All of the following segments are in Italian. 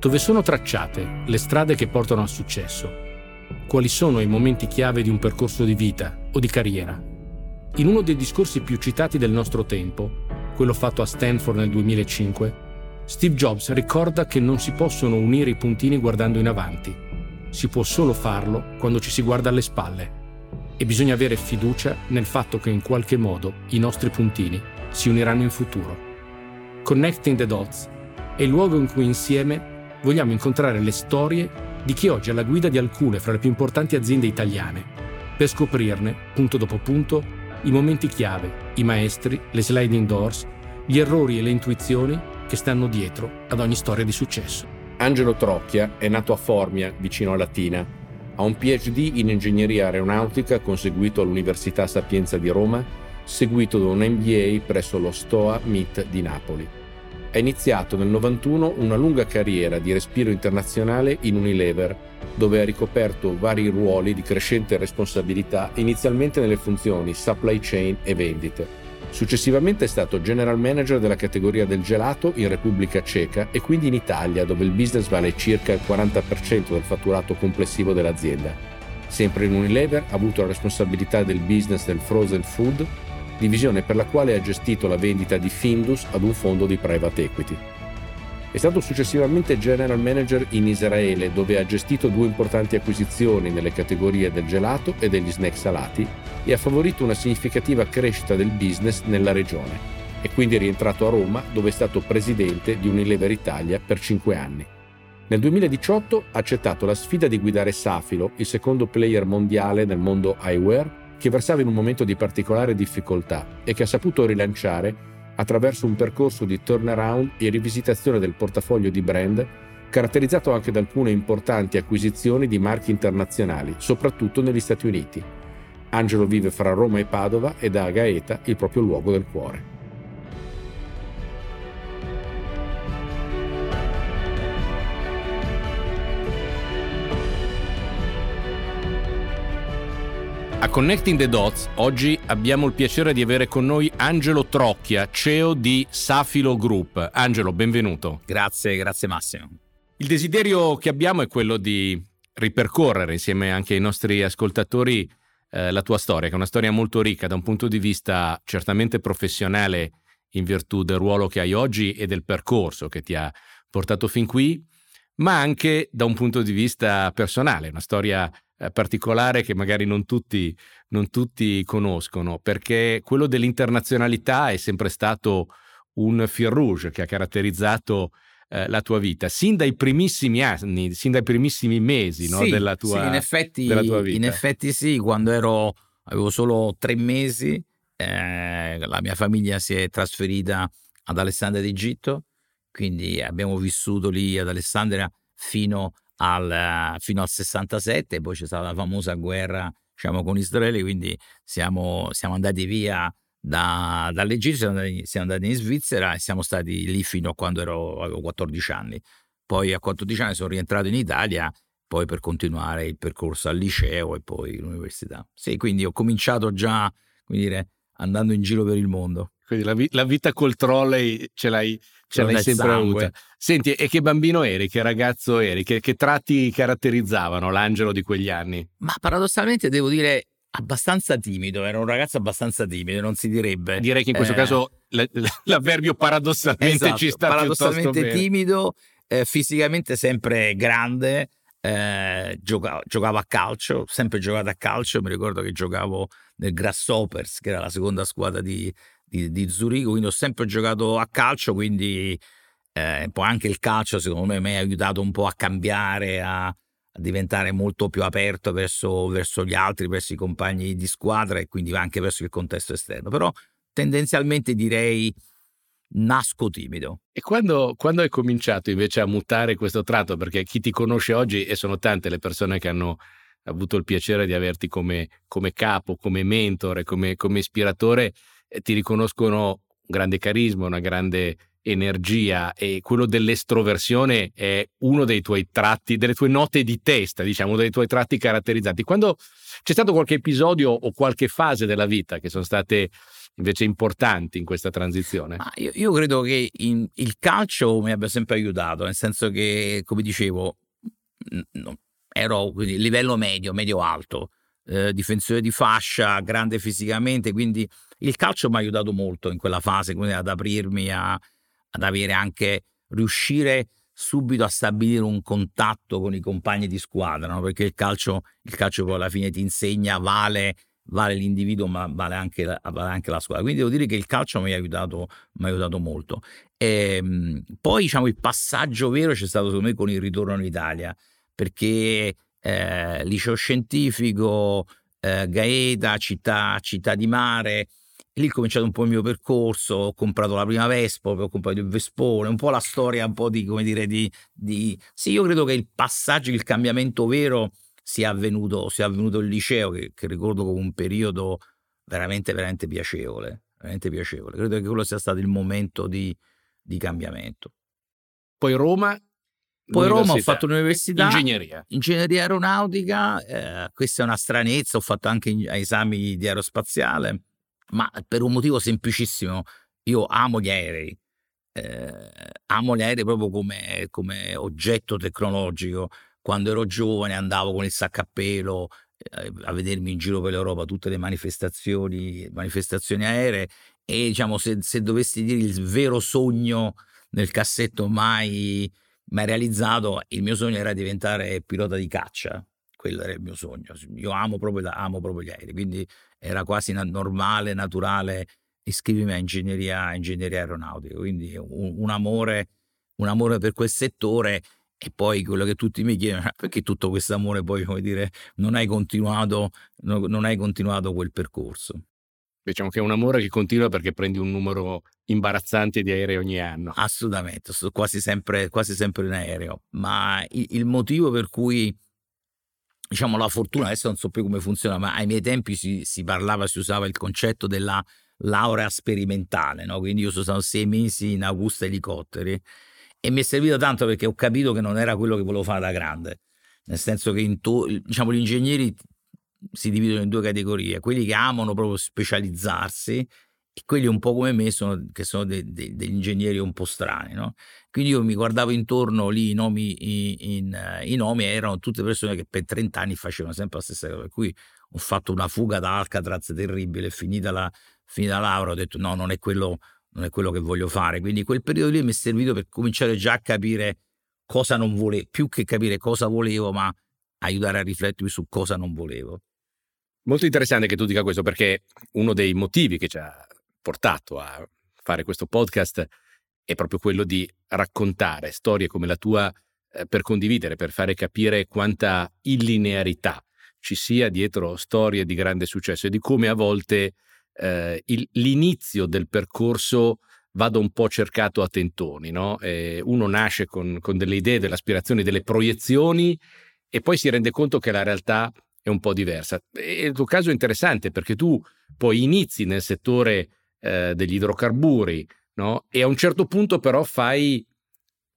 Dove sono tracciate le strade che portano al successo? Quali sono i momenti chiave di un percorso di vita o di carriera? In uno dei discorsi più citati del nostro tempo, quello fatto a Stanford nel 2005, Steve Jobs ricorda che non si possono unire i puntini guardando in avanti. Si può solo farlo quando ci si guarda alle spalle. E bisogna avere fiducia nel fatto che in qualche modo i nostri puntini si uniranno in futuro. Connecting the Dots è il luogo in cui insieme vogliamo incontrare le storie di chi oggi è alla guida di alcune fra le più importanti aziende italiane, per scoprirne, punto dopo punto, i momenti chiave, i maestri, le sliding doors, gli errori e le intuizioni che stanno dietro ad ogni storia di successo. Angelo Trocchia è nato a Formia, vicino a Latina. Ha un PhD in ingegneria aeronautica conseguito all'Università Sapienza di Roma, seguito da un MBA presso lo Stoa MIT di Napoli ha iniziato nel 91 una lunga carriera di respiro internazionale in Unilever, dove ha ricoperto vari ruoli di crescente responsabilità, inizialmente nelle funzioni supply chain e vendite. Successivamente è stato general manager della categoria del gelato in Repubblica Ceca e quindi in Italia, dove il business vale circa il 40% del fatturato complessivo dell'azienda. Sempre in Unilever ha avuto la responsabilità del business del frozen food divisione per la quale ha gestito la vendita di Findus ad un fondo di private equity. È stato successivamente general manager in Israele dove ha gestito due importanti acquisizioni nelle categorie del gelato e degli snack salati e ha favorito una significativa crescita del business nella regione. È quindi rientrato a Roma dove è stato presidente di Unilever Italia per cinque anni. Nel 2018 ha accettato la sfida di guidare Safilo, il secondo player mondiale nel mondo eyewear, che versava in un momento di particolare difficoltà e che ha saputo rilanciare attraverso un percorso di turnaround e rivisitazione del portafoglio di brand caratterizzato anche da alcune importanti acquisizioni di marchi internazionali, soprattutto negli Stati Uniti. Angelo vive fra Roma e Padova ed ha a Gaeta il proprio luogo del cuore. A Connecting the Dots oggi abbiamo il piacere di avere con noi Angelo Trocchia, CEO di Safilo Group. Angelo, benvenuto. Grazie, grazie Massimo. Il desiderio che abbiamo è quello di ripercorrere insieme anche ai nostri ascoltatori eh, la tua storia, che è una storia molto ricca da un punto di vista certamente professionale in virtù del ruolo che hai oggi e del percorso che ti ha portato fin qui, ma anche da un punto di vista personale, una storia eh, particolare che magari non tutti, non tutti conoscono, perché quello dell'internazionalità è sempre stato un fil rouge che ha caratterizzato eh, la tua vita, sin dai primissimi anni, sin dai primissimi mesi no, sì, della, tua, sì, in effetti, della tua vita. In effetti sì, quando ero, avevo solo tre mesi, eh, la mia famiglia si è trasferita ad Alessandria d'Egitto, quindi abbiamo vissuto lì ad Alessandria fino al, fino al 67, poi c'è stata la famosa guerra diciamo, con Israele, quindi siamo, siamo andati via da, dall'Egitto, siamo andati, siamo andati in Svizzera e siamo stati lì fino a quando ero, avevo 14 anni. Poi a 14 anni sono rientrato in Italia, poi per continuare il percorso al liceo e poi all'università. Sì, quindi ho cominciato già, come dire, andando in giro per il mondo. Quindi la, vi- la vita col trolley ce l'hai, ce l'hai sempre avuta. Senti, e che bambino eri? Che ragazzo eri? Che, che tratti caratterizzavano l'angelo di quegli anni? Ma paradossalmente devo dire abbastanza timido, era un ragazzo abbastanza timido, non si direbbe. Direi che in questo eh, caso l'avverbio paradossalmente esatto, ci sta paradossalmente timido, eh, fisicamente sempre grande, eh, giocavo, giocavo, a calcio, sempre giocato a calcio, mi ricordo che giocavo nel Grasshoppers, che era la seconda squadra di, di, di Zurigo, quindi ho sempre giocato a calcio, quindi eh, poi anche il calcio secondo me mi ha aiutato un po' a cambiare, a, a diventare molto più aperto verso, verso, gli altri, verso i compagni di squadra e quindi anche verso il contesto esterno. Però tendenzialmente direi nasco timido. E quando, quando hai cominciato invece a mutare questo tratto, perché chi ti conosce oggi, e sono tante le persone che hanno avuto il piacere di averti come, come capo, come mentore, come, come ispiratore, ti riconoscono un grande carisma, una grande energia e quello dell'estroversione è uno dei tuoi tratti, delle tue note di testa, diciamo, dei tuoi tratti caratterizzanti. Quando c'è stato qualche episodio o qualche fase della vita che sono state invece importanti in questa transizione? Io, io, credo che in, il calcio mi abbia sempre aiutato, nel senso che, come dicevo, no, ero quindi livello medio, medio-alto, eh, difensore di fascia, grande fisicamente, quindi il calcio mi ha aiutato molto in quella fase, quindi ad aprirmi a, ad avere anche, riuscire subito a stabilire un contatto con i compagni di squadra, no? perché il calcio, il calcio poi alla fine ti insegna, vale, vale l'individuo ma vale anche, vale anche, la squadra. Quindi devo dire che il calcio mi ha aiutato, mi ha aiutato molto. E, ehm, poi diciamo il passaggio vero c'è stato secondo me con il ritorno in Italia, perché eh, liceo scientifico, eh, Gaeta, città, città di mare, lì ho cominciato un po' il mio percorso, ho comprato la prima Vespa, poi ho comprato il Vespone, un po' la storia, un po' di, come dire, di, di... Sì, io credo che il passaggio, il cambiamento vero sia avvenuto, sia avvenuto il liceo, che, che ricordo come un periodo veramente, veramente piacevole, veramente piacevole. Credo che quello sia stato il momento di, di cambiamento. Poi Roma poi Roma ho fatto l'università. Ingegneria. Ingegneria aeronautica, eh, questa è una stranezza, ho fatto anche esami di aerospaziale ma per un motivo semplicissimo. Io amo gli aerei, eh, amo gli aerei proprio come, come, oggetto tecnologico. Quando ero giovane andavo con il sacco a pelo eh, a vedermi in giro per l'Europa tutte le manifestazioni, manifestazioni aeree e diciamo se, se dovessi dire il vero sogno nel cassetto mai, mai realizzato, il mio sogno era diventare pilota di caccia quello era il mio sogno. Io amo proprio, amo proprio gli aerei, quindi era quasi normale, naturale iscrivermi a ingegneria, ingegneria aeronautica. Quindi un, un, amore, un amore per quel settore e poi quello che tutti mi chiedono, perché tutto questo amore poi, come dire, non hai continuato, non hai continuato quel percorso? Diciamo che è un amore che continua perché prendi un numero imbarazzante di aerei ogni anno. Assolutamente, sto quasi sempre, quasi sempre in aereo, ma il, il motivo per cui diciamo la fortuna, adesso non so più come funziona, ma ai miei tempi si, si parlava, si usava il concetto della laurea sperimentale, no? quindi io sono stato sei mesi in Augusta Elicotteri e mi è servito tanto perché ho capito che non era quello che volevo fare da grande, nel senso che to- diciamo, gli ingegneri si dividono in due categorie, quelli che amano proprio specializzarsi e quelli un po' come me sono, che sono de, de, degli ingegneri un po' strani, no? Quindi io mi guardavo intorno lì, i nomi, in, i nomi erano tutte persone che per 30 anni facevano sempre la stessa cosa, per cui ho fatto una fuga da Alcatraz terribile, finita la, finita la laurea, ho detto no, non è, quello, non è quello che voglio fare, quindi quel periodo lì mi è servito per cominciare già a capire cosa non volevo, più che capire cosa volevo, ma aiutare a riflettere su cosa non volevo. Molto interessante che tu dica questo perché uno dei motivi che ci ha portato a fare questo podcast è proprio quello di raccontare storie come la tua eh, per condividere, per fare capire quanta illinearità ci sia dietro storie di grande successo e di come a volte eh, il, l'inizio del percorso vada un po' cercato a tentoni. No? Uno nasce con, con delle idee, delle aspirazioni, delle proiezioni e poi si rende conto che la realtà è un po' diversa. E il tuo caso è interessante perché tu poi inizi nel settore eh, degli idrocarburi, no? E a un certo punto però fai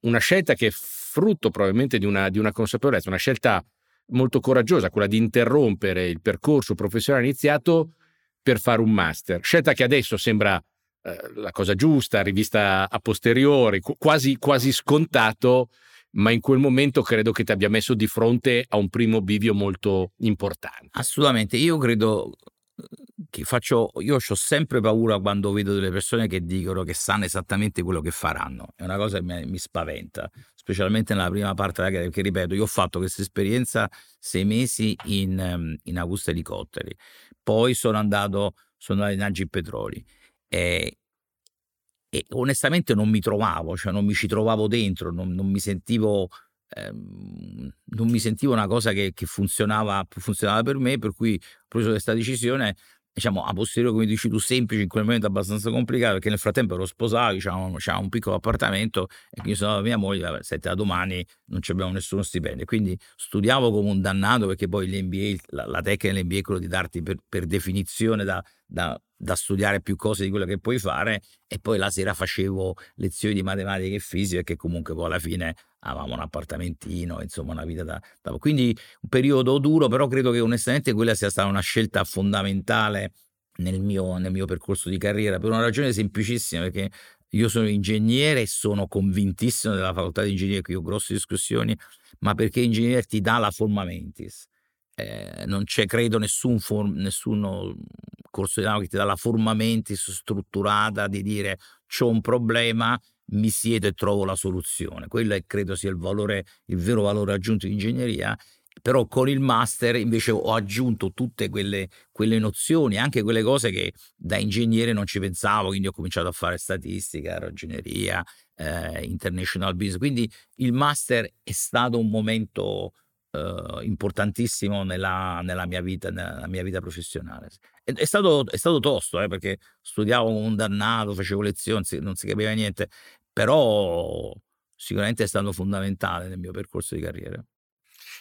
una scelta che è frutto probabilmente di una, di una consapevolezza, una scelta molto coraggiosa, quella di interrompere il percorso professionale iniziato per fare un master. Scelta che adesso sembra eh, la cosa giusta, rivista a posteriori, quasi, quasi scontato, ma in quel momento credo che ti abbia messo di fronte a un primo bivio molto importante. Assolutamente, io credo che faccio, io ho sempre paura quando vedo delle persone che dicono che sanno esattamente quello che faranno. È una cosa che mi, mi spaventa, specialmente nella prima parte della gara, perché ripeto, io ho fatto questa esperienza sei mesi in, ehm, in Augusta Elicotteri, poi sono andato, sono andato in Agi Petroli e, e, onestamente non mi trovavo, cioè non mi ci trovavo dentro, non, non mi sentivo ehm, non mi sentivo una cosa che, che funzionava, funzionava, per me, per cui ho preso questa decisione diciamo a posteriori come dici tu semplice in quel momento abbastanza complicato perché nel frattempo ero sposato diciamo, c'era un piccolo appartamento e quindi sono mia moglie sette da domani non abbiamo nessuno stipendio. Quindi studiavo come un dannato perché poi l'NBA la, la tecnica dell'NBA è quello di darti per, per definizione da, da, da studiare più cose di quelle che puoi fare e poi la sera facevo lezioni di matematica e fisica che comunque poi alla fine avevamo un appartamentino, insomma una vita da, da... Quindi un periodo duro, però credo che onestamente quella sia stata una scelta fondamentale nel mio, nel mio percorso di carriera per una ragione semplicissima perché io sono ingegnere e sono convintissimo della facoltà di ingegneria, qui ho grosse discussioni, ma perché ingegnere ti dà la forma mentis. Eh, non c'è, credo, nessun, form, nessun corso di laurea che ti dà la forma mentis strutturata di dire c'ho un problema, mi siedo e trovo la soluzione. Quello è, credo sia il, valore, il vero valore aggiunto di ingegneria però con il master invece ho aggiunto tutte quelle, quelle, nozioni, anche quelle cose che da ingegnere non ci pensavo, quindi ho cominciato a fare statistica, ragioneria, eh, international business, quindi il master è stato un momento eh, importantissimo nella, nella, mia vita, nella mia vita professionale. È, è, stato, è stato, tosto, eh, perché studiavo un dannato, facevo lezioni, non si capiva niente, però sicuramente è stato fondamentale nel mio percorso di carriera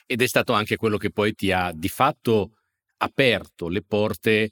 ed è stato anche quello che poi ti ha di fatto aperto le porte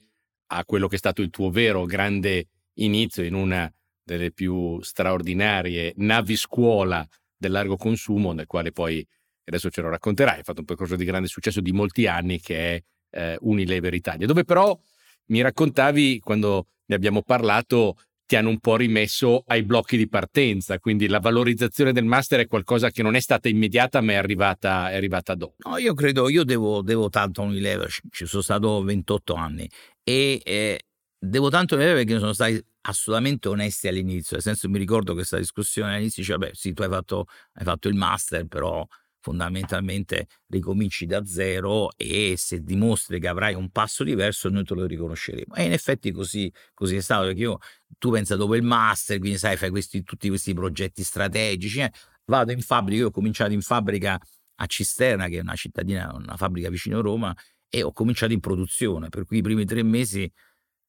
a quello che è stato il tuo vero grande inizio in una delle più straordinarie navi scuola del largo consumo, nel quale poi adesso ce lo racconterai, hai fatto un percorso di grande successo di molti anni che è eh, Unilever Italia, dove però mi raccontavi quando ne abbiamo parlato ti hanno un po' rimesso ai blocchi di partenza, quindi la valorizzazione del master è qualcosa che non è stata immediata ma è arrivata, è arrivata dopo. No, io credo, io devo, devo tanto a Unilever, ci sono stato 28 anni e eh, devo tanto a Unilever perché sono stati assolutamente onesti all'inizio, nel senso mi ricordo questa discussione all'inizio, dice vabbè sì tu hai fatto, hai fatto il master però fondamentalmente ricominci da zero e se dimostri che avrai un passo diverso noi te lo riconosceremo. E in effetti così, così è stato, perché io, tu pensa dopo il master, quindi sai, fai questi, tutti questi progetti strategici, eh, vado in fabbrica, io ho cominciato in fabbrica a Cisterna, che è una cittadina, una fabbrica vicino Roma, e ho cominciato in produzione, per cui i primi tre mesi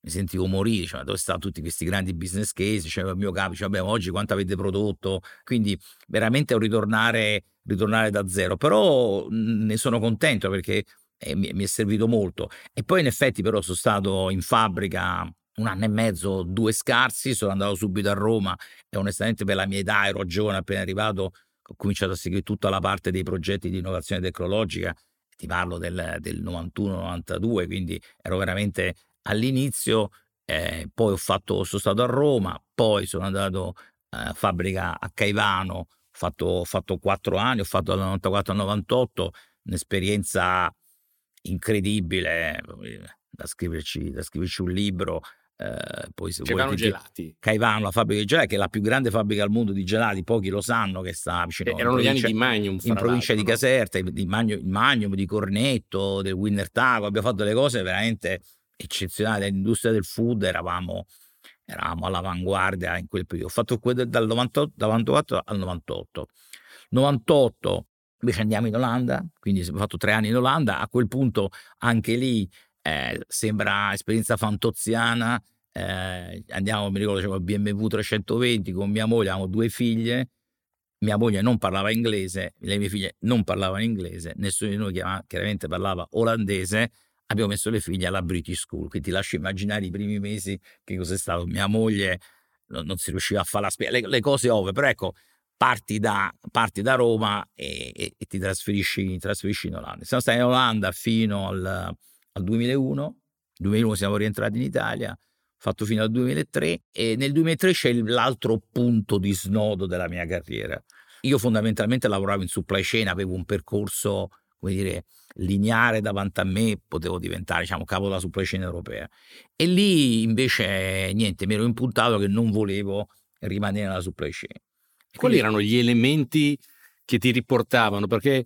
mi sentivo morire, cioè, dove stanno tutti questi grandi business case, cioè, il mio capo, cioè, oggi quanto avete prodotto, quindi veramente un ritornare, ritornare da zero, però ne sono contento perché eh, mi, è servito molto. E poi in effetti però sono stato in fabbrica un anno e mezzo, due scarsi, sono andato subito a Roma e onestamente per la mia età ero giovane, appena arrivato ho cominciato a seguire tutta la parte dei progetti di innovazione tecnologica, ti parlo del, del 91-92, quindi ero veramente all'inizio, eh, poi fatto, sono stato a Roma, poi sono andato eh, a fabbrica a Caivano, ho fatto, quattro anni, ho fatto dal 94 al 98, un'esperienza incredibile, eh, da scriverci, da scriverci un libro. Eh, poi se Caivano Gelati. Caivano, la fabbrica di gelati, che è la più grande fabbrica al mondo di gelati, pochi lo sanno che sta vicino. Erano gli anni di Magnum. In provincia di Caserta, di Magnum, Magnum, di Cornetto, del Winner Taco, abbiamo fatto delle cose veramente eccezionale dell'industria del food, eravamo, eravamo all'avanguardia in quel periodo. Ho fatto dal 98, dal 94 al 98. 98 invece andiamo in Olanda, quindi ho fatto tre anni in Olanda, a quel punto anche lì eh, sembra esperienza fantoziana, eh, andiamo, mi ricordo, c'era BMW 320 con mia moglie, avevamo due figlie, mia moglie non parlava inglese, le mie figlie non parlavano inglese, nessuno di noi chiaramente parlava olandese, abbiamo messo le figlie alla British School, quindi ti lascio immaginare i primi mesi che cos'è stato. Mia moglie non, non si riusciva a fare la spesa, le, le, cose ovvie, però ecco, parti da, parti da Roma e, e, e ti trasferisci, trasferisci, in Olanda. Siamo stati in Olanda fino al, al 2001, nel 2001 siamo rientrati in Italia, fatto fino al 2003 e nel 2003 c'è l'altro punto di snodo della mia carriera. Io fondamentalmente lavoravo in supply chain, avevo un percorso come dire, lineare davanti a me, potevo diventare, diciamo, capo della supply chain europea. E lì invece, niente, mi ero impuntato che non volevo rimanere nella supply chain. Quali erano gli elementi che ti riportavano? Perché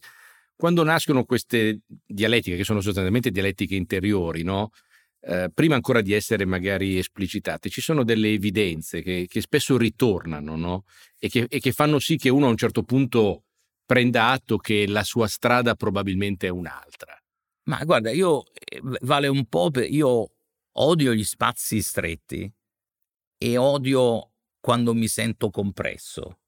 quando nascono queste dialettiche, che sono sostanzialmente dialettiche interiori, no? Eh, prima ancora di essere magari esplicitate, ci sono delle evidenze che, che spesso ritornano no? e, che, e, che, fanno sì che uno a un certo punto prenda atto che la sua strada probabilmente è un'altra. Ma guarda, io eh, vale un po' per io odio gli spazi stretti e odio quando mi sento compresso.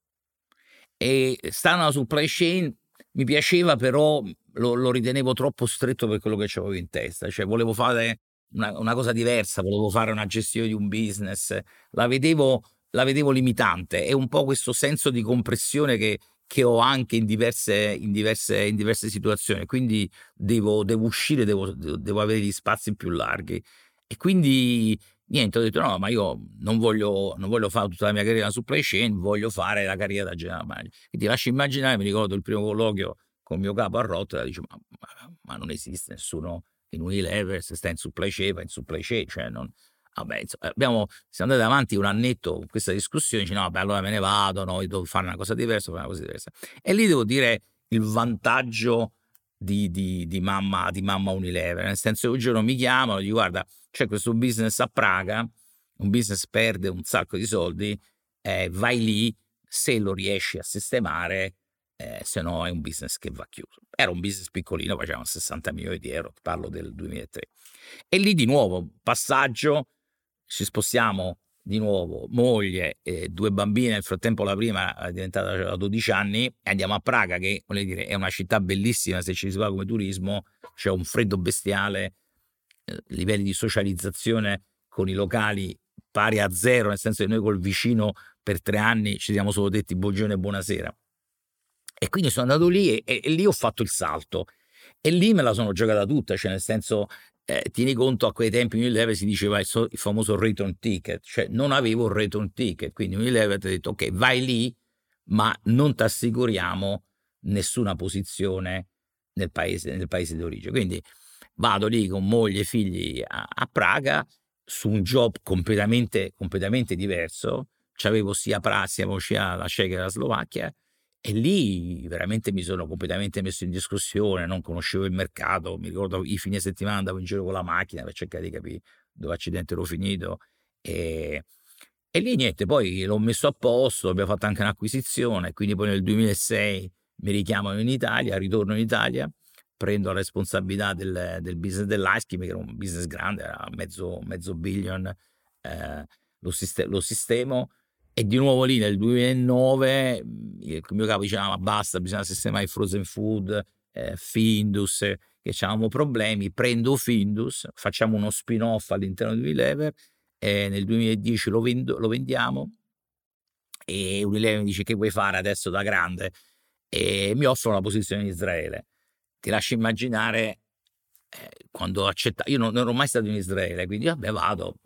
E stare nella supply chain mi piaceva, però lo, lo, ritenevo troppo stretto per quello che avevo in testa, cioè volevo fare una, una, cosa diversa, volevo fare una gestione di un business, la vedevo, la vedevo limitante. È un po' questo senso di compressione che, che ho anche in diverse, in diverse, in diverse situazioni. Quindi devo, devo uscire, devo, devo, avere gli spazi più larghi. E quindi niente, ho detto no, ma io non voglio, non voglio fare tutta la mia carriera supply chain, voglio fare la carriera da general manager. Quindi lascio immaginare, mi ricordo il primo colloquio con il mio capo a Rotterdam, dice ma, ma, ma non esiste nessuno in Unilever se sta in supply chain, va in supply chain, cioè non, Vabbè, insomma, abbiamo, siamo andati avanti un annetto con questa discussione, dice no, vabbè, allora me ne vado, no, devo fare una cosa diversa, fare una cosa diversa. E lì devo dire il vantaggio di, di, di, mamma, di mamma Unilever, nel senso che un giorno mi chiamano, dico guarda, c'è questo business a Praga, un business perde un sacco di soldi, eh, vai lì, se lo riesci a sistemare, eh, se no è un business che va chiuso. Era un business piccolino, facevamo 60 milioni di euro, parlo del 2003. E lì di nuovo, passaggio, ci spostiamo di nuovo, moglie e due bambine, nel frattempo la prima è diventata a 12 anni e andiamo a Praga che dire, è una città bellissima se ci si va come turismo, c'è un freddo bestiale, eh, livelli di socializzazione con i locali pari a zero, nel senso che noi col vicino per tre anni ci siamo solo detti buongiorno e buonasera. E quindi sono andato lì e, e, e lì ho fatto il salto. E lì me la sono giocata tutta, cioè nel senso eh, tieni conto a quei tempi Unilever si diceva il, so, il, famoso return ticket, cioè non avevo il return ticket, quindi Unilever ti ha detto ok vai lì ma non ti assicuriamo nessuna posizione nel paese, nel paese di origine. Quindi vado lì con moglie e figli a, a Praga su un job completamente, completamente diverso, c'avevo sia Praga, sia la Ceca e la Slovacchia, e lì veramente mi sono completamente messo in discussione, non conoscevo il mercato, mi ricordo i fine settimana andavo in giro con la macchina per cercare di capire dove accidente ero finito e, e lì niente, poi l'ho messo a posto, abbiamo fatto anche un'acquisizione, quindi poi nel 2006 mi richiamano in Italia, ritorno in Italia, prendo la responsabilità del, del business dell'ice cream, che era un business grande, era mezzo, mezzo billion, eh, lo, sistemo, lo sistemo e di nuovo lì nel 2009 il mio capo diceva ma basta, bisogna sistemare il frozen food, eh, Findus, che avevamo problemi, prendo Findus, facciamo uno spin-off all'interno di Unilever e nel 2010 lo, vendo, lo vendiamo e Unilever mi dice che vuoi fare adesso da grande e mi offrono la posizione in Israele. Ti lascio immaginare eh, quando accetta, io non, non, ero mai stato in Israele, quindi vabbè vado,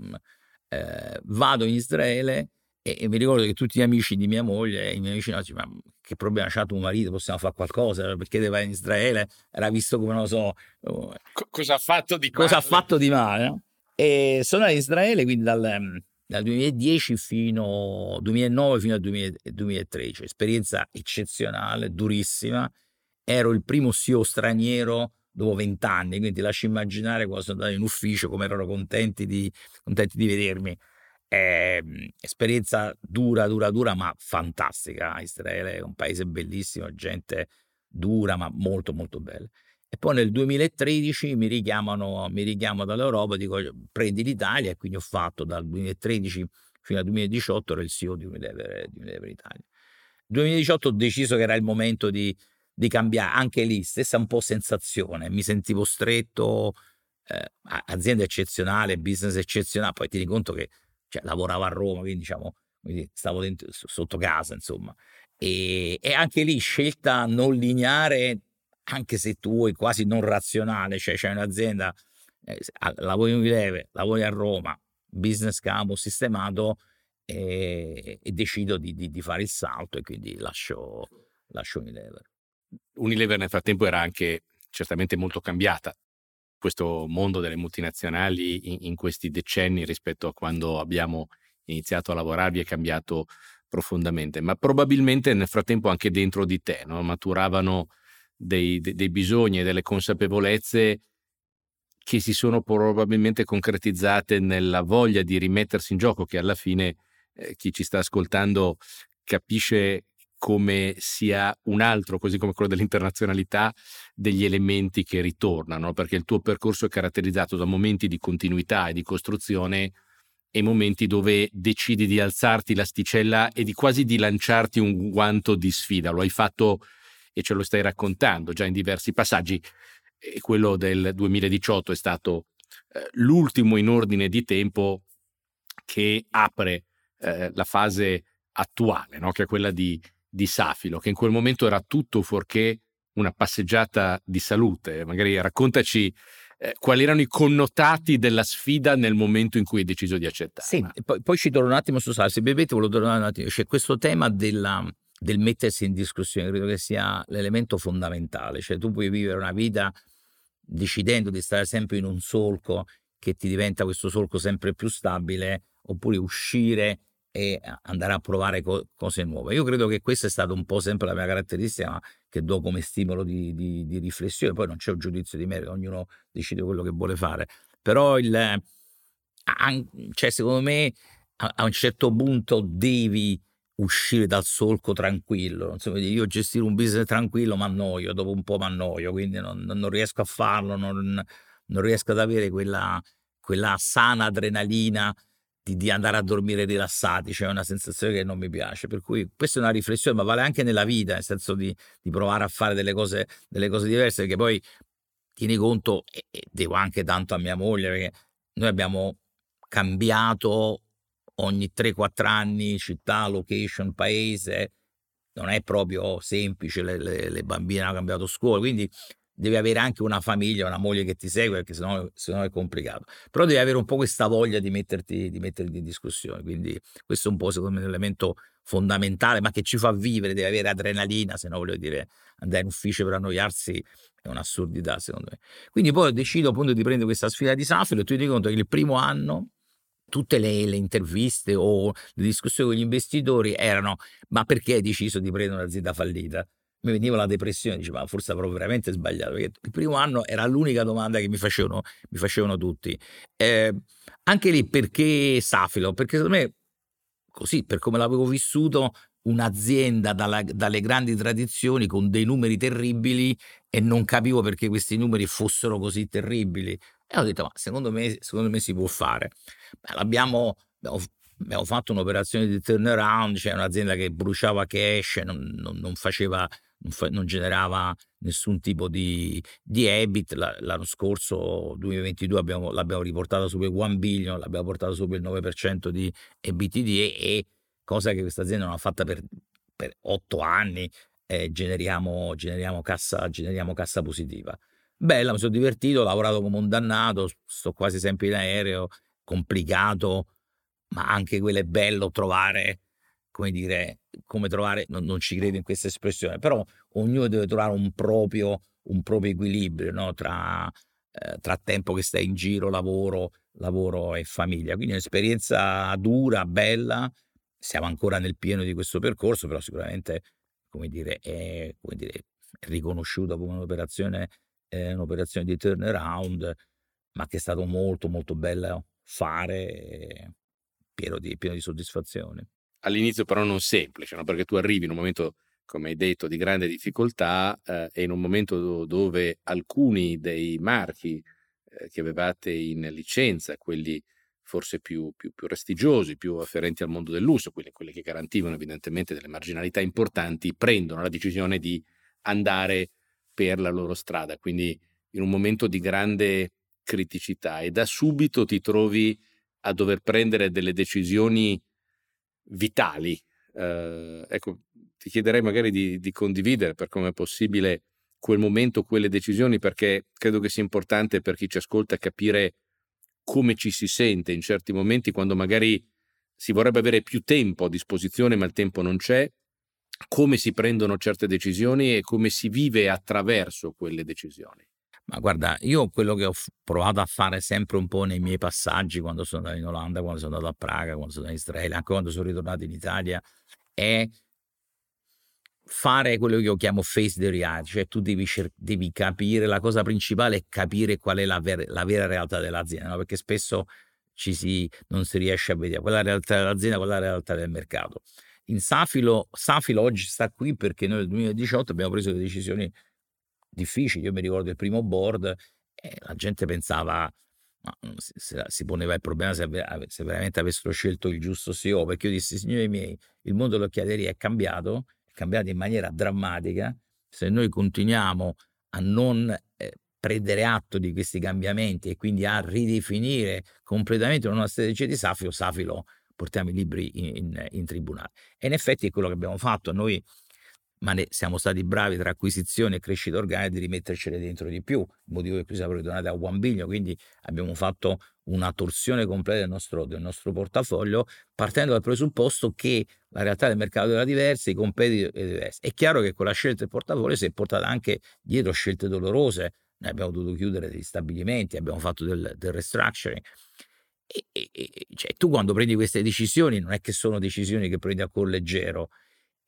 eh, vado in Israele e, e, mi ricordo che tutti gli amici di mia moglie, i miei amici, no, ma che problema c'ha tuo marito? Possiamo fare qualcosa? Perché deve andare in Israele? Era visto come, non lo so... Co- cosa ha fatto di male? Cosa ha fatto di male, no? E sono andato in Israele quindi dal, mm, dal 2010 fino 2009 fino al 2000, 2013, esperienza eccezionale, durissima. Ero il primo CEO straniero dopo vent'anni, quindi ti lascio immaginare quando sono andato in ufficio come erano contenti di, contenti di vedermi. Eh, esperienza dura, dura, dura, ma fantastica. Israele è un paese bellissimo, gente dura, ma molto, molto bella. E poi nel 2013 mi richiamano, mi richiamano dall'Europa, dico prendi l'Italia e quindi ho fatto dal 2013 fino al 2018 ero il CEO di Unilever, di Unilever Italia. Nel 2018 ho deciso che era il momento di, di, cambiare, anche lì stessa un po' sensazione, mi sentivo stretto, eh, azienda eccezionale, business eccezionale, poi ti rendi conto che cioè lavoravo a Roma, quindi diciamo, stavo dentro, sotto casa, insomma. E, e, anche lì scelta non lineare, anche se tu vuoi quasi non razionale, cioè c'è un'azienda, eh, lavori in Unilever, lavori a Roma, business campus sistemato e, e decido di, di, di, fare il salto e quindi lascio, lascio Unilever. Unilever nel frattempo era anche certamente molto cambiata questo mondo delle multinazionali in, in, questi decenni rispetto a quando abbiamo iniziato a lavorarvi è cambiato profondamente, ma probabilmente nel frattempo anche dentro di te no? maturavano dei, dei, bisogni e delle consapevolezze che si sono probabilmente concretizzate nella voglia di rimettersi in gioco, che alla fine eh, chi ci sta ascoltando capisce come sia un altro, così come quello dell'internazionalità, degli elementi che ritornano, perché il tuo percorso è caratterizzato da momenti di continuità e di costruzione e momenti dove decidi di alzarti l'asticella e di quasi di lanciarti un guanto di sfida. Lo hai fatto e ce lo stai raccontando già in diversi passaggi. E quello del 2018 è stato eh, l'ultimo in ordine di tempo che apre eh, la fase attuale, no? che è quella di, di Safilo, che in quel momento era tutto fuorché una passeggiata di salute. Magari raccontaci eh, quali erano i connotati della sfida nel momento in cui hai deciso di accettare. Sì, poi, poi, ci torno un attimo su Salsi. Bebete, volevo tornare un attimo. C'è questo tema della, del mettersi in discussione, credo che sia l'elemento fondamentale. Cioè tu puoi vivere una vita decidendo di stare sempre in un solco che ti diventa questo solco sempre più stabile, oppure uscire e andare a provare co- cose nuove. Io credo che questa è stata un po' sempre la mia caratteristica che do come stimolo di, di, di riflessione, poi non c'è un giudizio di merito, ognuno decide quello che vuole fare, però il, cioè, secondo me a, a un certo punto devi uscire dal solco tranquillo. Insomma, io gestire un business tranquillo mi annoio, dopo un po' mi annoio, quindi non, non, riesco a farlo, non, non riesco ad avere quella, quella sana adrenalina di, di, andare a dormire rilassati, cioè una sensazione che non mi piace. Per cui questa è una riflessione, ma vale anche nella vita, nel senso di, di provare a fare delle cose, delle cose diverse, perché poi tieni conto, e, e devo anche tanto a mia moglie, perché noi abbiamo cambiato ogni 3-4 anni città, location, paese, non è proprio semplice, le, le, le bambine hanno cambiato scuola, quindi devi avere anche una famiglia, una moglie che ti segue, perché sennò, sennò è complicato. Però devi avere un po' questa voglia di metterti, di metterti in discussione. Quindi questo è un po', secondo me, un elemento fondamentale, ma che ci fa vivere, devi avere adrenalina, se no voglio dire, andare in ufficio per annoiarsi è un'assurdità, secondo me. Quindi poi decido appunto di prendere questa sfida di Safilo e tu ti conto che il primo anno tutte le, le, interviste o le discussioni con gli investitori erano ma perché hai deciso di prendere un'azienda fallita? Mi veniva la depressione, dicevo, ma forse avrò veramente sbagliato, perché il primo anno era l'unica domanda che mi facevano, mi facevano tutti. Eh, anche lì perché Safilo? Perché secondo me, così, per come l'avevo vissuto, un'azienda dalla, dalle grandi tradizioni con dei numeri terribili e non capivo perché questi numeri fossero così terribili. E ho detto, ma secondo me, secondo me si può fare. Beh, l'abbiamo, abbiamo, abbiamo fatto un'operazione di turnaround, cioè un'azienda che bruciava cash, non, non, non faceva non, generava nessun tipo di, di EBIT. L'anno scorso, 2022, abbiamo, l'abbiamo riportata su quel 1 billion, l'abbiamo portata su quel 9% di EBITD e, e cosa che questa azienda non ha fatta per, per 8 anni, eh, generiamo, generiamo, cassa, generiamo cassa positiva. Bella, mi sono divertito, ho lavorato come un dannato, sto quasi sempre in aereo, complicato, ma anche quello è bello trovare come dire, come trovare, non, non, ci credo in questa espressione, però ognuno deve trovare un proprio, un proprio equilibrio no? tra, eh, tra tempo che stai in giro, lavoro, lavoro e famiglia. Quindi è un'esperienza dura, bella, siamo ancora nel pieno di questo percorso, però sicuramente, come dire, è, come dire, è riconosciuta come un'operazione, eh, un'operazione di turnaround, ma che è stato molto molto bello fare, pieno di, pieno di soddisfazione all'inizio però non semplice, no? perché tu arrivi in un momento, come hai detto, di grande difficoltà eh, e in un momento dove alcuni dei marchi eh, che avevate in licenza, quelli forse più, più, più, prestigiosi, più afferenti al mondo del lusso, quelli che garantivano evidentemente delle marginalità importanti, prendono la decisione di andare per la loro strada, quindi in un momento di grande criticità e da subito ti trovi a dover prendere delle decisioni vitali. Eh, ecco, ti chiederei magari di, di condividere per come è possibile quel momento, quelle decisioni, perché credo che sia importante per chi ci ascolta capire come ci si sente in certi momenti quando magari si vorrebbe avere più tempo a disposizione, ma il tempo non c'è, come si prendono certe decisioni e come si vive attraverso quelle decisioni. Ma guarda, io quello che ho provato a fare sempre un po' nei miei passaggi quando sono andato in Olanda, quando sono andato a Praga, quando sono andato in Israele, anche quando sono ritornato in Italia, è fare quello che io chiamo face the reality, cioè tu devi, cer- devi capire, la cosa principale è capire qual è la, ver- la vera realtà dell'azienda, no? perché spesso ci si, non si riesce a vedere quella realtà dell'azienda, quella realtà del mercato. In Safilo, Safilo oggi sta qui perché noi nel 2018 abbiamo preso le decisioni difficili. Io mi ricordo il primo board e la gente pensava, ma se, si poneva il problema se, se, veramente avessero scelto il giusto CEO, perché io dissi, signori miei, il mondo dell'occhiateria è cambiato, è cambiato in maniera drammatica, se noi continuiamo a non eh, prendere atto di questi cambiamenti e quindi a ridefinire completamente una nuova strategia di Safilo, Safilo portiamo i libri in, in, in, tribunale. E in effetti è quello che abbiamo fatto. Noi ma ne siamo stati bravi tra acquisizione e crescita organica di rimettercele dentro di più, il motivo per cui siamo ritornati a One Billion, quindi abbiamo fatto una torsione completa del nostro, del nostro portafoglio partendo dal presupposto che la realtà del mercato era diversa, i competitor erano diversi. È chiaro che con la scelta del portafoglio si è portata anche dietro scelte dolorose, noi abbiamo dovuto chiudere degli stabilimenti, abbiamo fatto del, del restructuring. E, e, e, cioè, tu quando prendi queste decisioni non è che sono decisioni che prendi a cuore leggero,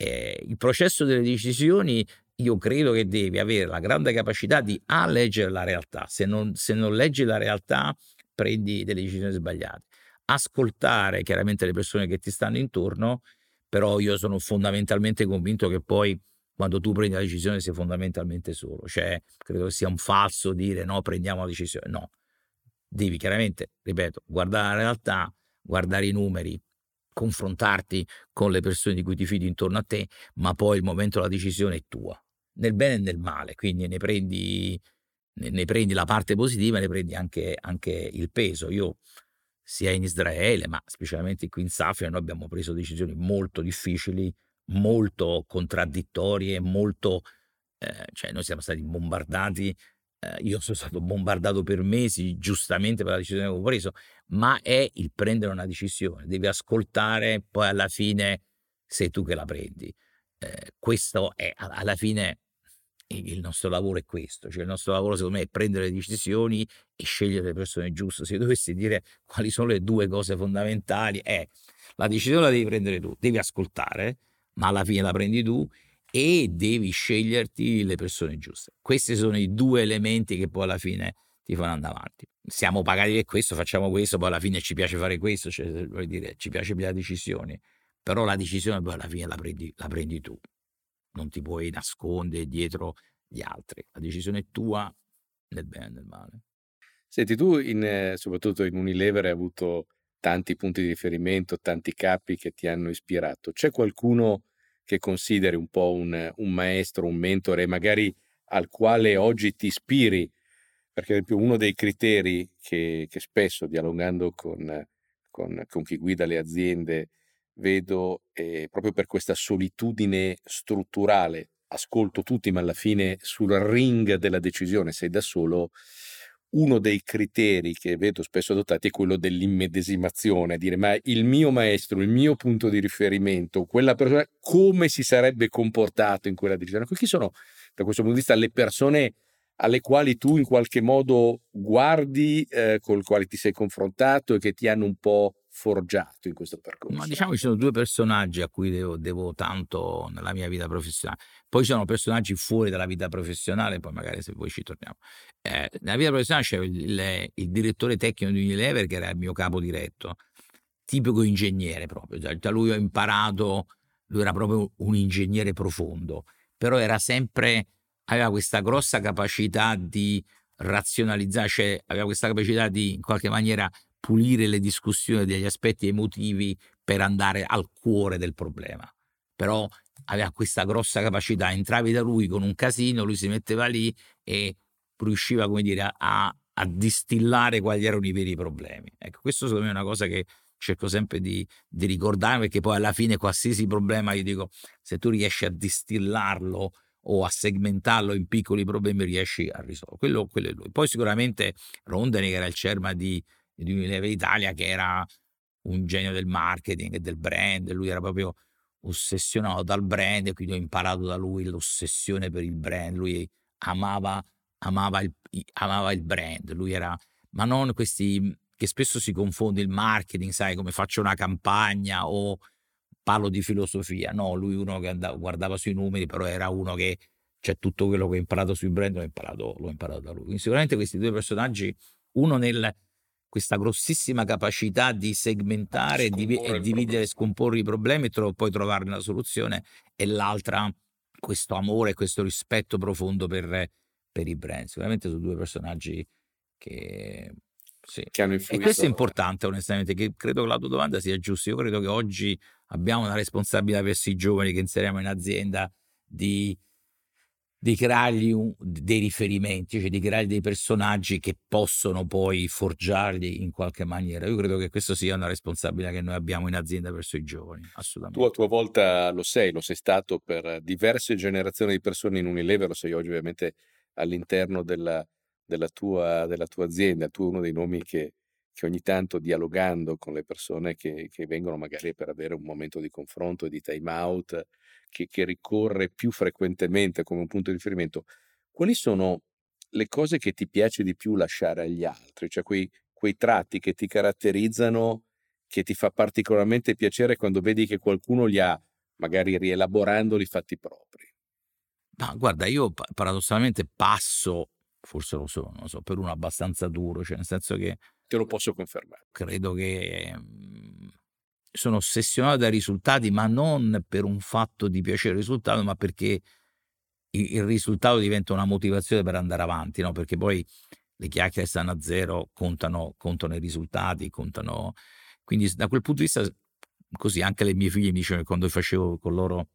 eh, il processo delle decisioni io credo che devi avere la grande capacità di A leggere la realtà, se non, se non leggi la realtà prendi delle decisioni sbagliate, ascoltare chiaramente le persone che ti stanno intorno, però io sono fondamentalmente convinto che poi quando tu prendi la decisione sei fondamentalmente solo, cioè credo sia un falso dire no, prendiamo la decisione, no, devi chiaramente, ripeto, guardare la realtà, guardare i numeri, confrontarti con le persone di cui ti fidi intorno a te, ma poi il momento della decisione è tua, nel bene e nel male, quindi ne prendi, ne, ne prendi la parte positiva e ne prendi anche, anche, il peso. Io sia in Israele, ma specialmente qui in Safia, noi abbiamo preso decisioni molto difficili, molto contraddittorie, molto... Eh, cioè noi siamo stati bombardati eh, io sono stato bombardato per mesi giustamente per la decisione che avevo preso, ma è il prendere una decisione, devi ascoltare, poi alla fine sei tu che la prendi. Eh, questo è alla fine il nostro lavoro è questo, cioè il nostro lavoro secondo me è prendere le decisioni e scegliere le persone giuste. Se dovessi dire quali sono le due cose fondamentali, è la decisione la devi prendere tu, devi ascoltare, ma alla fine la prendi tu e devi sceglierti le persone giuste. Questi sono i due elementi che poi alla fine ti fanno andare avanti. Siamo pagati per questo, facciamo questo, poi alla fine ci piace fare questo, cioè, vuol dire, ci piace prendere decisioni, però la decisione poi alla fine la prendi, la prendi tu, non ti puoi nascondere dietro gli altri, la decisione è tua nel bene e nel male. Senti, tu in, soprattutto in Unilever hai avuto tanti punti di riferimento, tanti capi che ti hanno ispirato. C'è qualcuno che consideri un po' un, un maestro, un mentore, magari al quale oggi ti ispiri, perché uno dei criteri che, che spesso dialogando con, con, con, chi guida le aziende vedo è proprio per questa solitudine strutturale, ascolto tutti ma alla fine sul ring della decisione sei da solo, uno dei criteri che vedo spesso adottati è quello dell'immedesimazione, dire ma il mio maestro, il mio punto di riferimento, quella persona, come si sarebbe comportato in quella decisione? Chi sono, da questo punto di vista, le persone alle quali tu in qualche modo guardi, eh, con le quali ti sei confrontato e che ti hanno un po' forgiato in questo percorso? Ma diciamo che ci sono due personaggi a cui devo, devo, tanto nella mia vita professionale. Poi ci sono personaggi fuori dalla vita professionale, poi magari se poi ci torniamo. Eh, nella vita professionale c'è il, il, il, direttore tecnico di Unilever che era il mio capo diretto, tipico ingegnere proprio. Da lui ho imparato, lui era proprio un ingegnere profondo, però era sempre, aveva questa grossa capacità di razionalizzare, cioè aveva questa capacità di in qualche maniera pulire le discussioni degli aspetti emotivi per andare al cuore del problema. Però aveva questa grossa capacità, entravi da lui con un casino, lui si metteva lì e riusciva, come dire, a, a distillare quali erano i veri problemi. Ecco, questo secondo me è una cosa che cerco sempre di, di ricordare perché poi alla fine qualsiasi problema, io dico, se tu riesci a distillarlo o a segmentarlo in piccoli problemi riesci a risolvere. Quello, quello è lui. Poi sicuramente Rondene, che era il cerma di, di Unilever Italia che era un genio del marketing e del brand, lui era proprio ossessionato dal brand e quindi ho imparato da lui l'ossessione per il brand, lui amava, amava, il, amava il brand, lui era, ma non questi che spesso si confonde il marketing, sai, come faccio una campagna o parlo di filosofia, no, lui uno che andava, guardava sui numeri, però era uno che cioè tutto quello che ho imparato sui brand l'ho imparato, l'ho imparato da lui. Quindi sicuramente questi due personaggi, uno nel questa grossissima capacità di segmentare div- e dividere, scomporre i problemi e tro- poi trovarne una soluzione, e l'altra questo amore, questo rispetto profondo per, per i brand. Sicuramente sono due personaggi che, sì. che hanno influito. E questo è importante, onestamente, che credo che la tua domanda sia giusta. Io credo che oggi abbiamo una responsabilità verso i giovani che inseriamo in azienda di di creargli un, dei riferimenti, cioè di creare dei personaggi che possono poi forgiarli in qualche maniera. Io credo che questo sia una responsabilità che noi abbiamo in azienda verso i giovani, assolutamente. Tu a tua volta lo sei, lo sei stato per diverse generazioni di persone in Unilever, lo sei oggi ovviamente all'interno della, della, tua, della tua, azienda, tu uno dei nomi che, che ogni tanto dialogando con le persone che, che, vengono magari per avere un momento di confronto e di time out, che, che ricorre più frequentemente come un punto di riferimento, quali sono le cose che ti piace di più lasciare agli altri, cioè quei, quei tratti che ti caratterizzano, che ti fa particolarmente piacere quando vedi che qualcuno li ha, magari rielaborandoli, fatti propri? Ma guarda, io paradossalmente passo, forse lo so, non so, per uno abbastanza duro, cioè nel senso che... Te lo posso confermare. Credo che mhmm, sono ossessionato dai risultati, ma non per un fatto di piacere al risultato, ma perché il, risultato diventa una motivazione per andare avanti, no? perché poi le chiacchiere stanno a zero, contano, contano i risultati, contano... Quindi da quel punto di vista, così anche le mie figlie mi dicevano che quando facevo con loro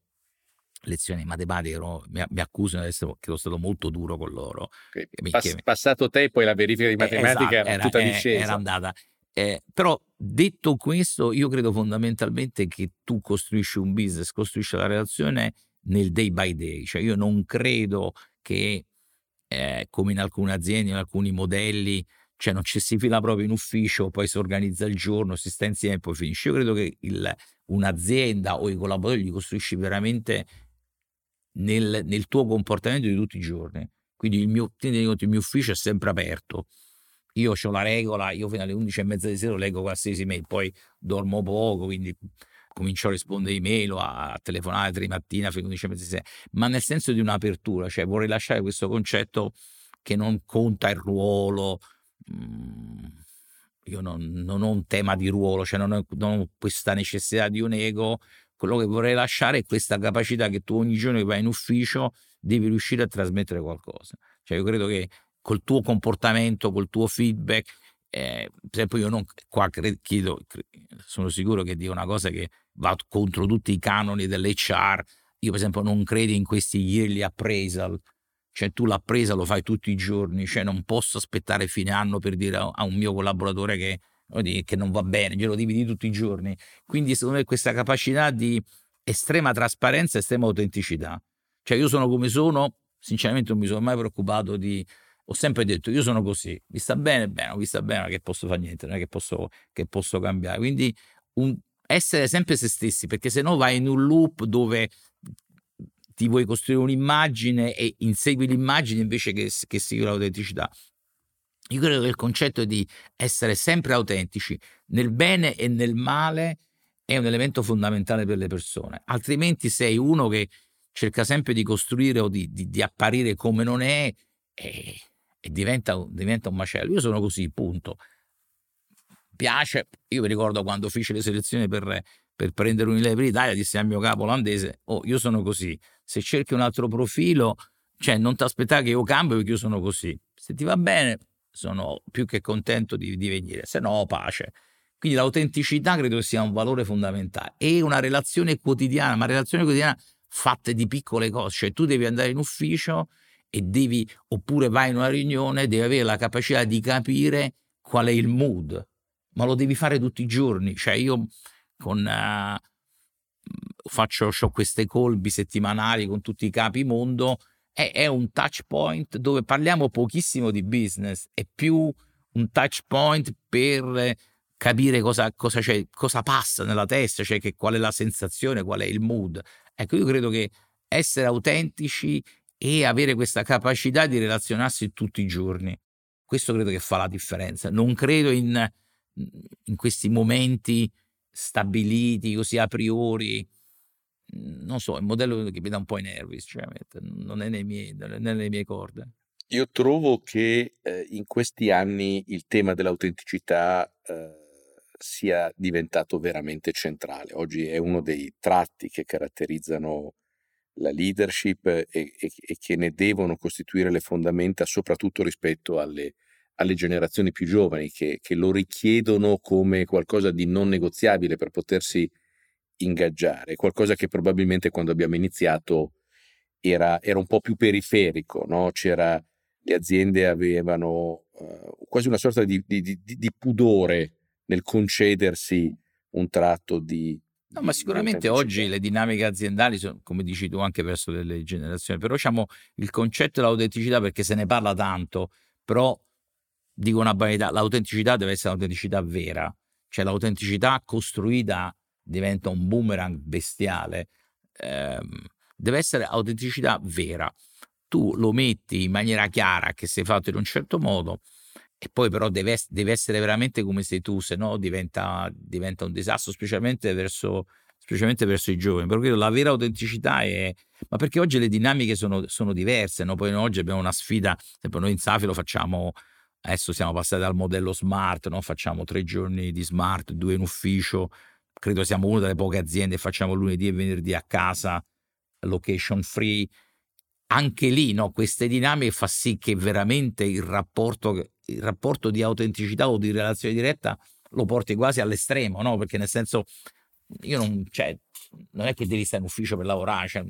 lezioni di matematica ero, mi, mi, accusano di essere che sono stato molto duro con loro. Okay. Pass, passato te poi la verifica di eh, matematica eh, esatto, era tutta discesa. Era andata. Eh, però detto questo, io credo fondamentalmente che tu costruisci un business, costruisci la relazione nel day by day, cioè io non credo che eh, come in alcune aziende, in alcuni modelli, cioè non ci si fila proprio in ufficio, poi si organizza il giorno, si sta insieme e poi finisce. Io credo che il, un'azienda o i collaboratori li costruisci veramente nel, nel, tuo comportamento di tutti i giorni. Quindi il mio, il mio ufficio è sempre aperto io ho la regola, io fino alle 11 e mezza di sera leggo qualsiasi mail, poi dormo poco, quindi comincio a rispondere email o a telefonare tre mattina fino alle 11 e mezza di sera, ma nel senso di un'apertura, cioè vorrei lasciare questo concetto che non conta il ruolo, mm, io non, non, ho un tema di ruolo, cioè non ho, non ho questa necessità di un ego, quello che vorrei lasciare è questa capacità che tu ogni giorno che vai in ufficio devi riuscire a trasmettere qualcosa. Cioè io credo che col tuo comportamento, col tuo feedback. Eh, per esempio, io non qua chiedo, sono sicuro che dico una cosa che va contro tutti i canoni dell'HR. Io, per esempio, non credo in questi yearly appraisal. Cioè, tu l'appresa lo fai tutti i giorni, cioè non posso aspettare fine anno per dire a un mio collaboratore che, che non va bene, glielo dividi tutti i giorni. Quindi, secondo me, questa capacità di estrema trasparenza, estrema autenticità. Cioè, io sono come sono, sinceramente non mi sono mai preoccupato di ho sempre detto io sono così, mi sta bene, bene, mi sta bene, non è che posso fare niente, non è che posso, che posso cambiare. Quindi un, essere sempre se stessi, perché se no vai in un loop dove ti vuoi costruire un'immagine e insegui l'immagine invece che, che segui l'autenticità. Io credo che il concetto di essere sempre autentici nel bene e nel male è un elemento fondamentale per le persone, altrimenti sei uno che cerca sempre di costruire o di, di, di apparire come non è e e diventa, diventa un macello. Io sono così, punto. Piace, io mi ricordo quando feci le selezioni per, per prendere Unilever Italia, dissi al mio capo olandese, oh, io sono così, se cerchi un altro profilo, cioè non ti aspettare che io cambio perché io sono così. Se ti va bene, sono più che contento di, di venire, se no pace. Quindi l'autenticità credo sia un valore fondamentale e una relazione quotidiana, ma relazione quotidiana fatta di piccole cose, cioè tu devi andare in ufficio e devi, oppure vai in una riunione, devi avere la capacità di capire qual è il mood, ma lo devi fare tutti i giorni. Cioè io con, uh, faccio queste call bisettimanali con tutti i capi mondo, è, è, un touch point dove parliamo pochissimo di business, è più un touch point per capire cosa, cosa, cosa passa nella testa, cioè che, qual è la sensazione, qual è il mood. Ecco, io credo che essere autentici e avere questa capacità di relazionarsi tutti i giorni. Questo credo che fa la differenza. Non credo in, in questi momenti stabiliti così a priori. Non so, è un modello che mi dà un po' i nervi, sinceramente, non è, nei miei, nelle mie corde. Io trovo che eh, in questi anni il tema dell'autenticità eh, sia diventato veramente centrale. Oggi è uno dei tratti che caratterizzano la leadership e, e, e, che ne devono costituire le fondamenta soprattutto rispetto alle, alle generazioni più giovani che, che, lo richiedono come qualcosa di non negoziabile per potersi ingaggiare, qualcosa che probabilmente quando abbiamo iniziato era, era un po' più periferico, no? C'era, le aziende avevano uh, quasi una sorta di, di, di, di, pudore nel concedersi un tratto di... No, ma sicuramente oggi le dinamiche aziendali sono, come dici tu, anche verso delle generazioni, però diciamo il concetto dell'autenticità, perché se ne parla tanto, però dico una banalità, l'autenticità deve essere un'autenticità vera, cioè l'autenticità costruita diventa un boomerang bestiale, eh, deve essere autenticità vera. Tu lo metti in maniera chiara che sei fatto in un certo modo e poi però deve, deve essere veramente come sei tu, se no diventa, diventa un disastro, specialmente verso, specialmente verso i giovani. Però la vera autenticità è... Ma perché oggi le dinamiche sono, sono diverse, no? Poi oggi abbiamo una sfida, sempre noi in Safi lo facciamo Adesso siamo passati dal modello smart, no? facciamo tre giorni di smart, due in ufficio. Credo siamo una delle poche aziende che facciamo lunedì e venerdì a casa, location free. Anche lì no? queste dinamiche fa sì che veramente il rapporto, il rapporto di autenticità o di relazione diretta lo porti quasi all'estremo, no? perché nel senso io non, cioè, non è che devi stare in ufficio per lavorare, cioè,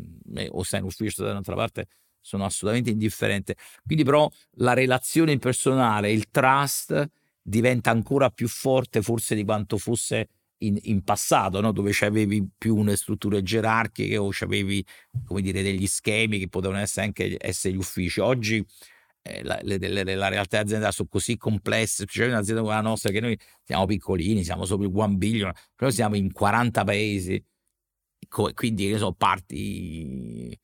o stai in ufficio da un'altra parte, sono assolutamente indifferente. Quindi però la relazione personale, il trust diventa ancora più forte forse di quanto fosse in, in passato, no? dove avevi più una strutture gerarchiche o avevi degli schemi che potevano essere anche essere gli uffici. Oggi eh, la, le, le, la, realtà aziendale sono così complesse, specialmente un'azienda come la nostra, che noi siamo piccolini, siamo sopra il one billion, però siamo in 40 paesi, quindi che so, parti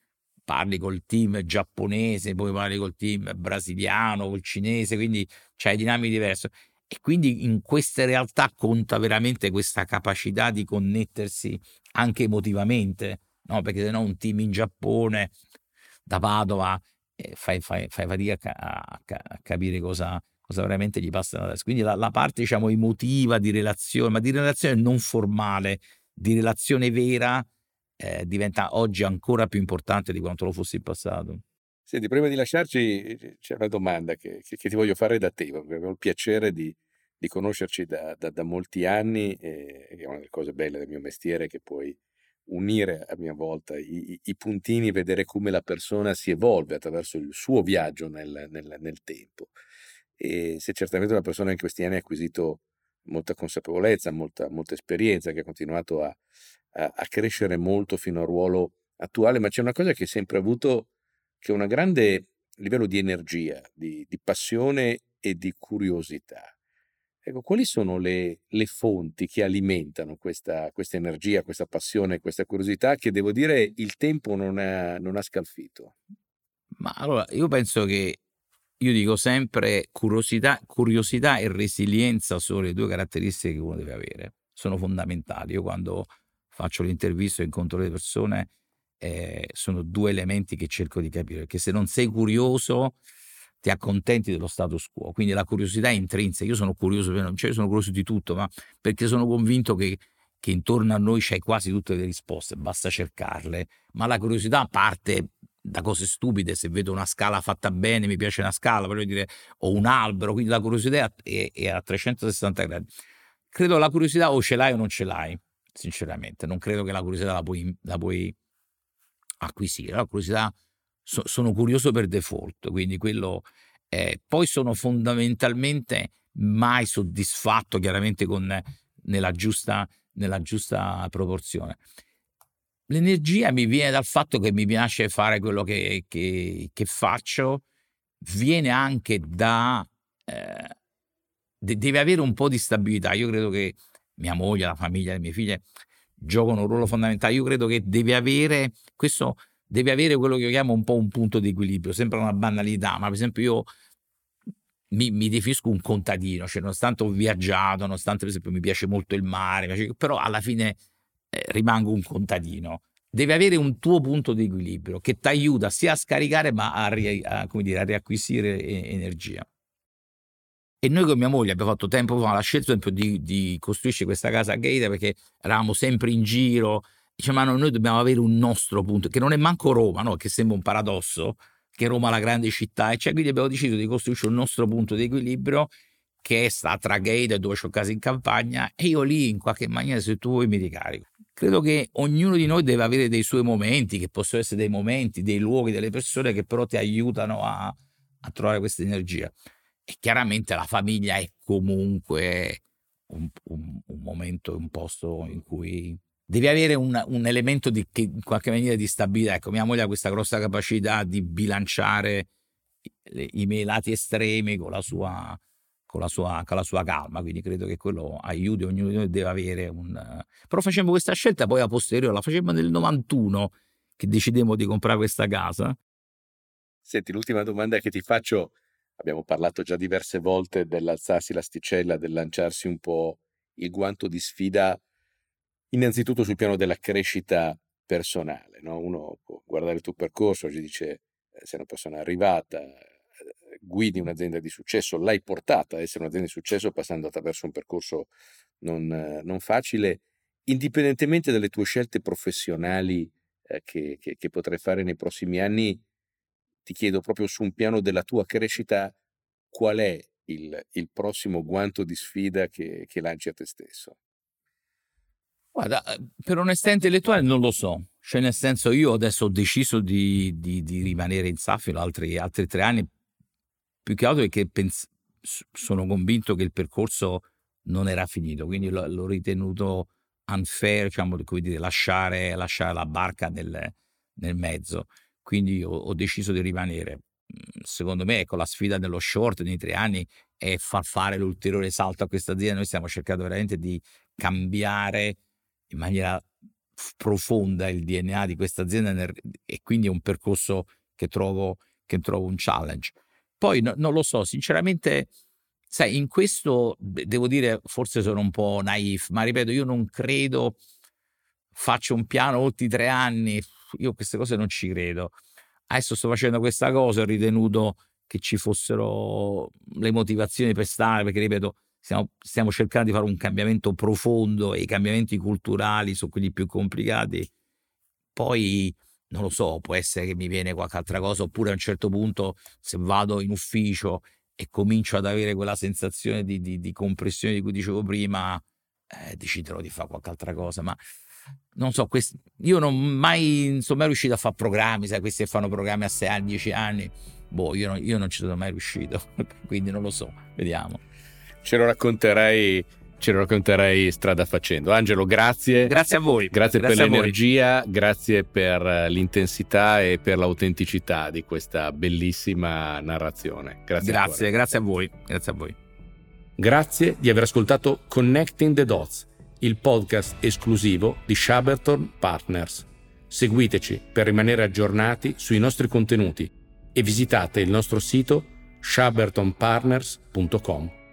parli col team giapponese, poi parli col team brasiliano, col cinese, quindi c'hai dinamiche diverse. E quindi in queste realtà conta veramente questa capacità di connettersi anche emotivamente, no? perché se no un team in Giappone, da Padova, eh, fai, fai, fai, fatica a, a, a capire cosa, cosa, veramente gli passa nella testa. Quindi la, la parte diciamo emotiva di relazione, ma di relazione non formale, di relazione vera, eh, diventa oggi ancora più importante di quanto lo fosse in passato. Senti, prima di lasciarci c'è una domanda che, che, che ti voglio fare da te, perché avevo il piacere di, di conoscerci da, da, da, molti anni e è una delle cose belle del mio mestiere che puoi unire a mia volta i, i, puntini, vedere come la persona si evolve attraverso il suo viaggio nel, nel, nel tempo. E se certamente una persona in questi anni ha acquisito molta consapevolezza, molta, molta esperienza, che ha continuato a, a, a, crescere molto fino al ruolo attuale, ma c'è una cosa che hai sempre avuto, che è un grande livello di energia, di, di passione e di curiosità. Ecco, quali sono le, le fonti che alimentano questa, questa, energia, questa passione, questa curiosità che devo dire il tempo non ha, non ha scalfito? Ma allora, io penso che io dico sempre curiosità, curiosità e resilienza sono le due caratteristiche che uno deve avere, sono fondamentali. Io quando faccio l'intervista e incontro le persone, eh, sono due elementi che cerco di capire, perché se non sei curioso ti accontenti dello status quo, quindi la curiosità è intrinseca, io sono curioso, cioè io sono curioso di tutto, ma perché sono convinto che, che intorno a noi c'è quasi tutte le risposte, basta cercarle, ma la curiosità parte da cose stupide, se vedo una scala fatta bene, mi piace una scala, voglio dire, o un albero, quindi la curiosità è, è a 360 gradi. Credo la curiosità o ce l'hai o non ce l'hai, sinceramente. Non credo che la curiosità la puoi, la puoi acquisire. La curiosità, so, sono curioso per default, quindi quello... Eh, poi sono fondamentalmente mai soddisfatto, chiaramente con, nella, giusta, nella giusta proporzione. L'energia mi viene dal fatto che mi piace fare quello che, che, che faccio, viene anche da... Eh, de- deve avere un po' di stabilità. Io credo che mia moglie, la famiglia, le mie figlie giocano un ruolo fondamentale. Io credo che deve avere questo deve avere quello che io chiamo un po' un punto di equilibrio. Sembra una banalità, ma per esempio io mi, mi, definisco un contadino, cioè nonostante ho viaggiato, nonostante per esempio mi piace molto il mare, però alla fine eh, rimango un contadino. Deve avere un tuo punto di equilibrio che ti aiuta sia a scaricare ma a, a, dire, a riacquisire energia. E noi con mia moglie abbiamo fatto tempo fa la scelta di, di costruire questa casa a Gaeta perché eravamo sempre in giro. Diciamo, ma noi dobbiamo avere un nostro punto, che non è manco Roma, no? che sembra un paradosso, che Roma è la grande città, e cioè quindi abbiamo deciso di costruire un nostro punto di equilibrio che sta tra Gaeta dove ho casa in campagna e io lì in qualche maniera se tu vuoi mi ricarico. credo che ognuno di noi deve avere dei suoi momenti, che possono essere dei momenti, dei luoghi, delle persone che però ti aiutano a, a trovare questa energia. E chiaramente la famiglia è comunque un, un, un momento, un posto in cui devi avere un, un elemento di, che in qualche maniera di stabilità. Ecco, mia moglie ha questa grossa capacità di bilanciare i, i miei lati estremi con la, sua, con, la sua, con la sua calma, quindi credo che quello aiuti, ognuno di noi deve avere un... Però facemmo questa scelta poi a posteriore, la facemmo nel 91 che decidemmo di comprare questa casa. Senti, l'ultima domanda che ti faccio, abbiamo parlato già diverse volte dell'alzarsi l'asticella, del lanciarsi un po' il guanto di sfida Innanzitutto sul piano della crescita personale, no? uno può guardare il tuo percorso, oggi dice eh, sei una persona arrivata, eh, guidi un'azienda di successo, l'hai portata a essere un'azienda di successo passando attraverso un percorso non, non facile, indipendentemente dalle tue scelte professionali eh, che, che, che, potrai fare nei prossimi anni, ti chiedo proprio su un piano della tua crescita qual è il, il prossimo guanto di sfida che, che lanci a te stesso. Guarda, eh, per onestà intellettuale non lo so, cioè nel senso io adesso ho deciso di, di, di rimanere in Safilo altri, altri, tre anni, più che altro perché pens- sono convinto che il percorso non era finito, quindi l- l'ho ritenuto unfair, diciamo, come dire, lasciare, lasciare la barca nel, nel mezzo, quindi ho, ho, deciso di rimanere. Mm, secondo me, ecco, la sfida dello short nei tre anni è far fare l'ulteriore salto a questa azienda, noi stiamo cercando veramente di cambiare in maniera profonda il DNA di questa azienda e quindi è un percorso che trovo, che trovo un challenge. Poi no, non lo so, sinceramente, sai, in questo devo dire, forse sono un po' naif, ma ripeto, io non credo faccio un piano oltre i tre anni, io queste cose non ci credo. Adesso sto facendo questa cosa, ho ritenuto che ci fossero le motivazioni per stare, perché ripeto, stiamo, stiamo, cercando di fare un cambiamento profondo e i cambiamenti culturali sono quelli più complicati. Poi non lo so, può essere che mi viene qualche altra cosa, oppure a un certo punto se vado in ufficio e comincio ad avere quella sensazione di, di, di compressione di cui dicevo prima, eh, deciderò di fare qualche altra cosa. Ma non so, quest... io non mai sono mai riuscito a fare programmi, sai, questi che fanno programmi a 6 anni, 10 anni. Boh, io, non, io non ci sono mai riuscito, quindi non lo so, vediamo ce lo racconterai ce lo racconterei strada facendo. Angelo, grazie. Grazie a voi. Grazie, grazie per l'energia, grazie per l'intensità e per l'autenticità di questa bellissima narrazione. Grazie. Grazie, grazie a voi. Grazie a voi. Grazie di aver ascoltato Connecting the Dots, il podcast esclusivo di Shaberton Partners. Seguiteci per rimanere aggiornati sui nostri contenuti e visitate il nostro sito shabertonpartners.com.